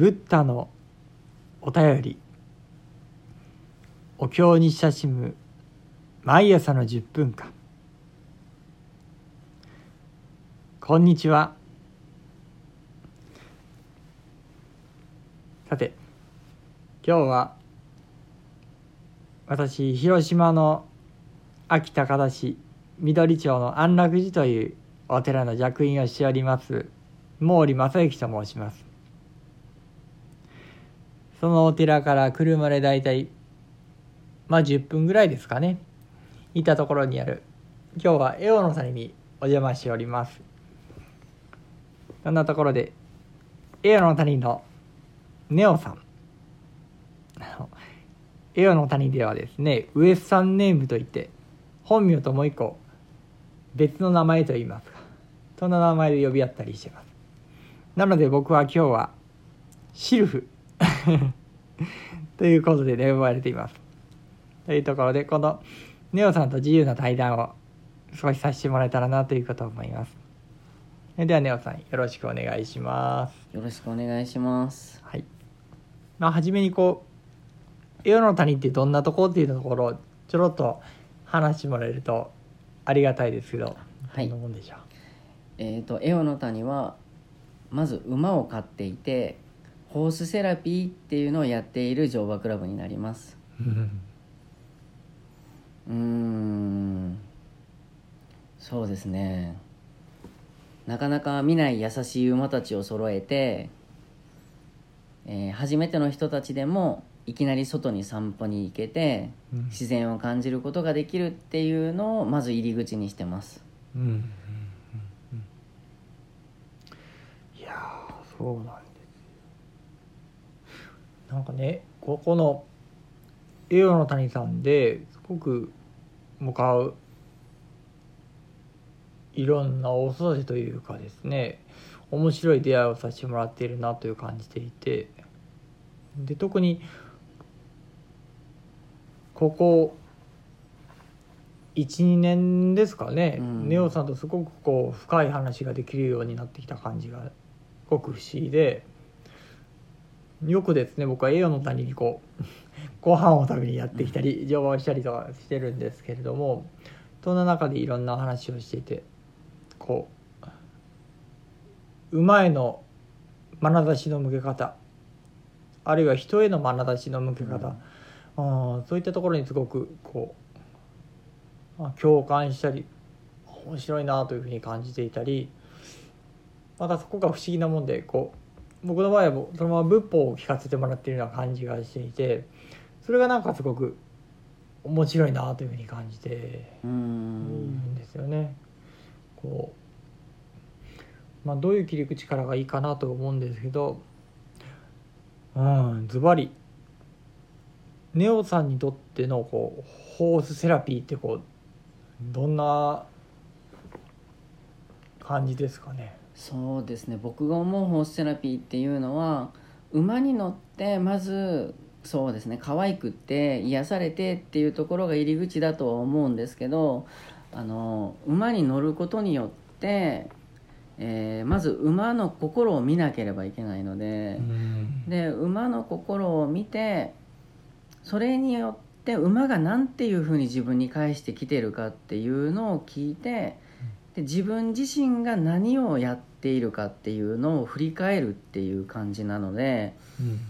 ブッダのお便り。お経に親しむ毎朝の10分間。こんにちは。さて今日は私広島の安芸高田市緑町の安楽寺というお寺の若院をしております毛利正幸と申します。そのお寺から車で大体まあ10分ぐらいですかね。いたところにある。今日はエオの谷にお邪魔しております。そんなところでエオの谷のネオさん。エオの谷ではですねウエスタンネームといって本名ともう一個別の名前と言いますか。そんな名前で呼び合ったりしてます。なので僕は今日はシルフ ということで、ね、呼ばれています。というところでこのネオさんと自由な対談を少しさせてもらえたらなということを思います。ではネオさんよろしくお願いします。よろしくお願いします。はい。まあ初めにこうエオの谷ってどんなとこっていうところをちょろっと話してもらえるとありがたいですけど、はい。どんなもんでしょう？えっ、とエオの谷はまず馬を飼っていてホースセラピーっていうのをやっている乗馬クラブになります。うーん。そうですね。なかなか見ない優しい馬たちを揃えて、えー初めての人たちでもいきなり外に散歩に行けてうん。自然を感じることができるっていうのをまず入り口にしてます。うん。うん。うん。うん。いやーそうなんなんかねここの栄養の谷さんですごく向かういろんなお育てというかですね面白い出会いをさせてもらっているなという感じていてで特にここ12年ですかね、うん。ネオさんとすごくこう深い話ができるようになってきた感じがすごく不思議でよくですね僕は栄養の谷にこう ご飯を食べにやってきたり乗馬をしたりとかしてるんですけれどもそんな中でいろんな話をしていてこう馬への眼差しの向け方あるいは人への眼差しの向け方、あーそういったところにすごくこうあ共感したり面白いなというふうに感じていたりまたそこが不思議なもんでこう僕の場合はそのまま仏法を聞かせてもらっているような感じがしていてそれがなんかすごく面白いなというふうに感じてうんですよね。こうまあ、どういう切り口からがいいかなと思うんですけどうんズバリネオさんにとってのこうホースセラピーってこうどんな感じですかね？そうですね。僕が思うホースセラピーっていうのは馬に乗ってまずそうですね。可愛くって癒されてっていうところが入り口だとは思うんですけどあの馬に乗ることによって、えーまず馬の心を見なければいけないので、で馬の心を見てそれによって馬が何ていうふうに自分に返してきてるかっていうのを聞いてで自分自身が何をやっているかっていうのを振り返るっていう感じなのでうん。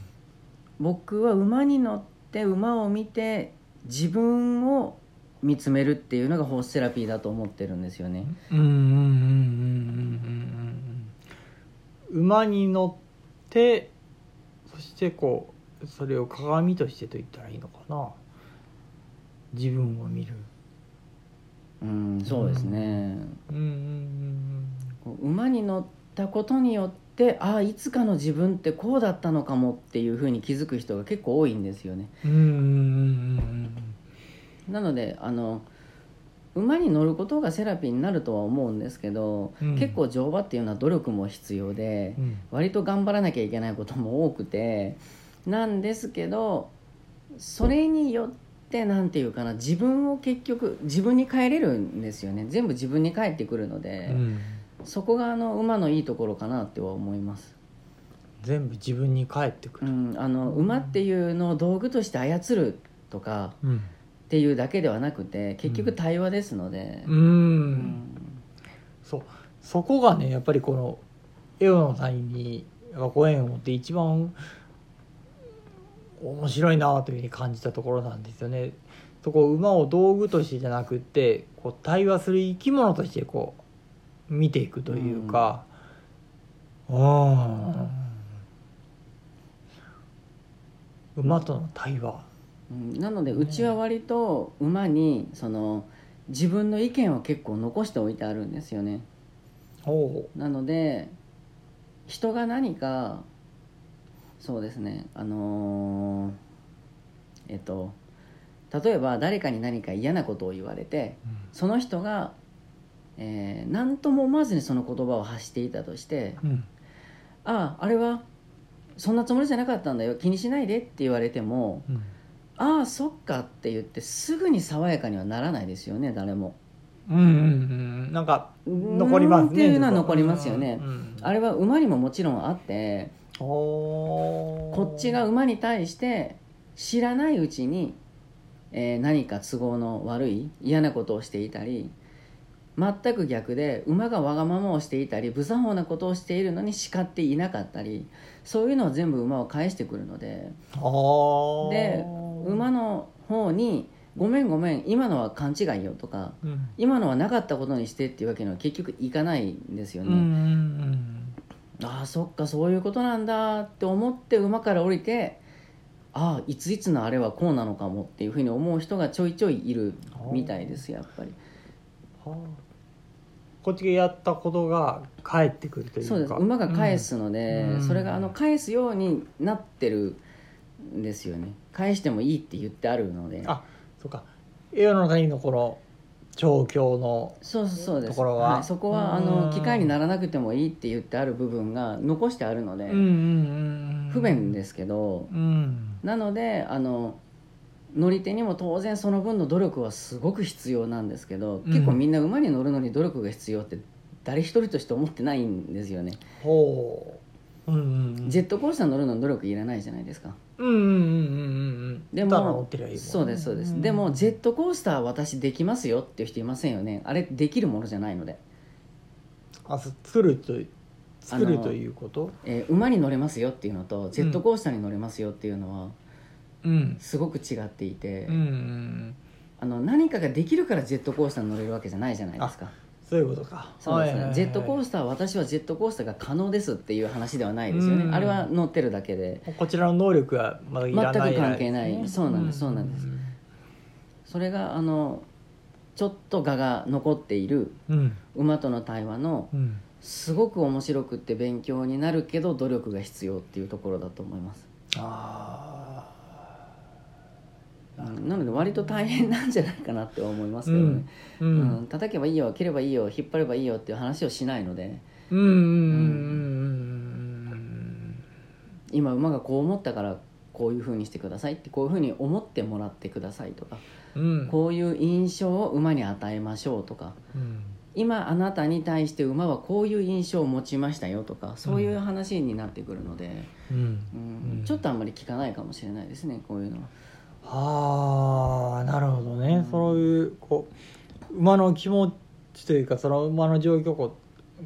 僕は馬に乗って馬を見て自分を見つめるっていうのがホースセラピーだと思ってるんですよね。うんうんうんうんうんうんうん馬に乗ってそしてこうそれを鏡としてと言ったらいいのかな。自分を見る。うん、そうですね。うんうんこう馬に乗ったことによってああいつかの自分ってこうだったのかもっていうふうに気づく人が結構多いんですよね。なのであの馬に乗ることがセラピーになるとは思うんですけど、うん。結構乗馬っていうのは努力も必要で、うん。割と頑張らなきゃいけないことも多くてなんですけどそれによってなんていうかな自分を結局自分に帰れるんですよね。全部自分に返ってくるので、うんそこがあの馬のいいところかなっては思います。全部自分に返ってくる、うん、あの馬っていうのを道具として操るとかうん。っていうだけではなくて結局対話ですので、うん。うん。そう。そこがねやっぱりこのエオの谷にご縁を持って一番面白いなというふうに感じたところなんですよね。そこ馬を道具としてじゃなくってこう対話する生き物としてこう見ていくというか、うん、馬との対話。うん。なのでうちは割と馬にその自分の意見を結構残しておいてあるんですよね。おなので人が何かそうですねあのーえっと例えば誰かに何か嫌なことを言われてその人が、えー何とも思わずにその言葉を発していたとしてうん「あああれはそんなつもりじゃなかったんだよ。気にしないで」って言われてもうん「ああそっか」って言ってすぐに爽やかにはならないですよね誰も。うんうんうん。なんか残りますね。っていうのは残りますよね。うんうんあれは馬にももちろんあってこっちが馬に対して知らないうちに、えー何か都合の悪い嫌なことをしていたり全く逆で馬がわがままをしていたり無作法なことをしているのに叱っていなかったりそういうのを全部馬を返してくるのでで馬の方に「ごめんごめん今のは勘違いよ」とかうん「今のはなかったことにして」っていうわけには結局いかないんですよね。うんうんああそっかそういうことなんだって思って馬から降りてああいついつのあれはこうなのかもっていうふうに思う人がちょいちょいいるみたいですやっぱりはあ。こっちがやったことが返ってくるというか。そうです。馬が返すので、うん。それがあの返すようになってるんですよね。返してもいいって言ってあるので。あそうか。エオの谷のこの調教のそうそうそうです。ところは。はい、そこはあうん。の機械にならなくてもいいって言ってある部分が残してあるので、うんうんうん。不便ですけど、うん。なのであの乗り手にも当然その分の努力はすごく必要なんですけど、うん。結構みんな馬に乗るのに努力が必要って誰一人として思ってないんですよね、ほう。うんうんうん。ジェットコースター乗るのに努力いらないじゃないですか。うんうんうんうんうんでもそうですそうです、ん。でもジェットコースター私できますよっていう人いませんよね。あれできるものじゃないので、あす作ると作るということ？えー馬に乗れますよっていうのとジェットコースターに乗れますよっていうのはうんすごく違っていて、うんうんあの何かができるからジェットコースターに乗れるわけじゃないじゃないですか。そういうことか。そうですね、はいはいはい。ジェットコースター私はジェットコースターが可能ですっていう話ではないですよね、うん。あれは乗ってるだけで。こちらの能力はまだいらない。全く関係ない。そうなんですそうなんです。それがあのちょっと我が残っているうん。馬との対話のうん。すごく面白くって勉強になるけど努力が必要っていうところだと思います、あうん。なので割と大変なんじゃないかなって思いますけどね、ーううん。ん。叩けばいいよ切ればいいよ引っ張ればいいよっていう話をしないので。うん。うん。うん。うん。今馬がこう思ったからこういうふうにしてくださいってこういうふうに思ってもらってくださいとかうん。こういう印象を馬に与えましょうとかうん今あなたに対して馬はこういう印象を持ちましたよとかそういう話になってくるので、うん。うん。うん。ちょっとあんまり聞かないかもしれないですねこういうのは。はあなるほどね、そういうこう馬の気持ちというかその馬の状況を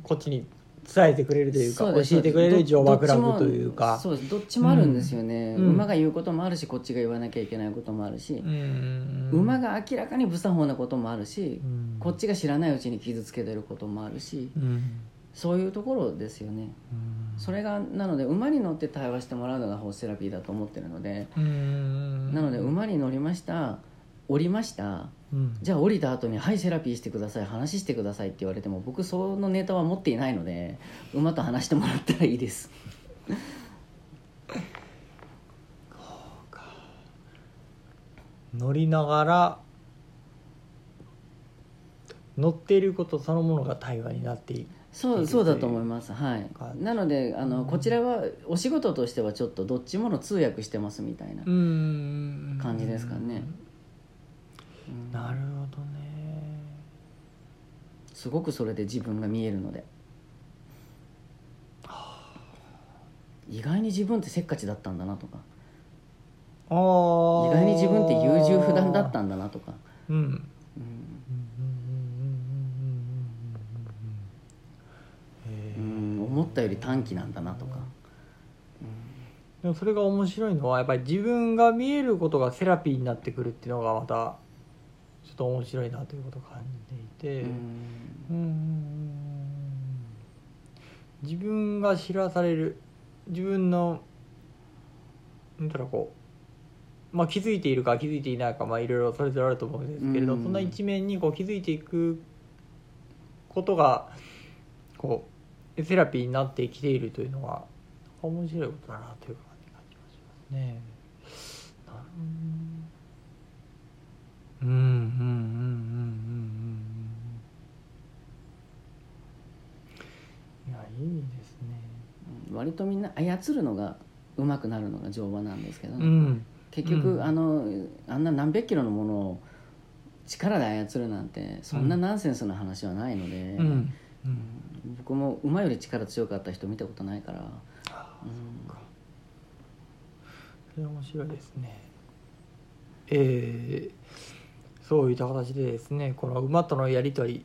こっちに伝えてくれるというか教えてくれる乗馬クラブというか。そうです。どっちもあるんですよね、うん。馬が言うこともあるしこっちが言わなきゃいけないこともあるし、うん馬が明らかに無作法なこともあるし、うん。こっちが知らないうちに傷つけてることもあるし。うんそういうところですよね。それがなので馬に乗って対話してもらうのがホースセラピーだと思ってるので、うん。なので馬に乗りました降りました。うん。じゃあ降りた後に「はいセラピーしてください話してください」って言われても僕そのネタは持っていないので馬と話してもらったらいいです。乗りながら乗っていることそのものが対話になっているそうそうだと思います。はい。か。なのであのこちらはお仕事としてはちょっとどっちもの通訳してますみたいなうん感じですかね、なるほどね。すごくそれで自分が見えるので。意外に自分ってせっかちだったんだなとか。意外に自分って優柔不断だったんだなとか、うんうんへーうん、思ったより短気なんだなとか、でもそれが面白いのはやっぱり自分が見えることがセラピーになってくるっていうのがまたちょっと面白いなということを感じていて、うん。うん。自分が知らされる自分のなんだろうこう、まあ、気づいているか気づいていないかまあいろいろそれぞれあると思うんですけれど、うん。そんな一面にこう気づいていくことがこうセラピーになってきているというのは面白いことだなという感じがしますね。うんうんうんうんうんうん。いやいいですね。割とみんな操るのが上手くなるのが乗馬なんですけどね、うん。結局、うん。あのあんな何百キロのものを力で操るなんてそんなナンセンスな話はないので、うん。うん僕も馬より力強かった人見たことないから、あうんそれ面白いですね。えーそういった形でですねこの馬とのやり取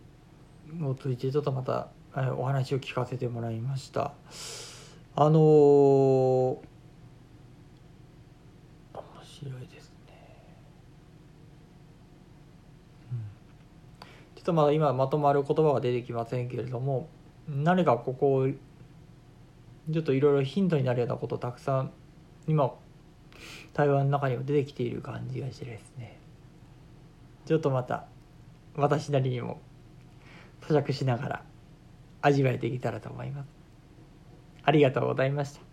りを通じてちょっとまたえーお話を聞かせてもらいました。あのー面白いですね。うんちょっとまだ今まとまる言葉が出てきませんけれども何かここをちょっといろいろヒントになるようなことたくさん今台湾の中にも出てきている感じがしてですね。ちょっとまた私なりにも咀嚼しながら味わえていけたらと思います。ありがとうございました。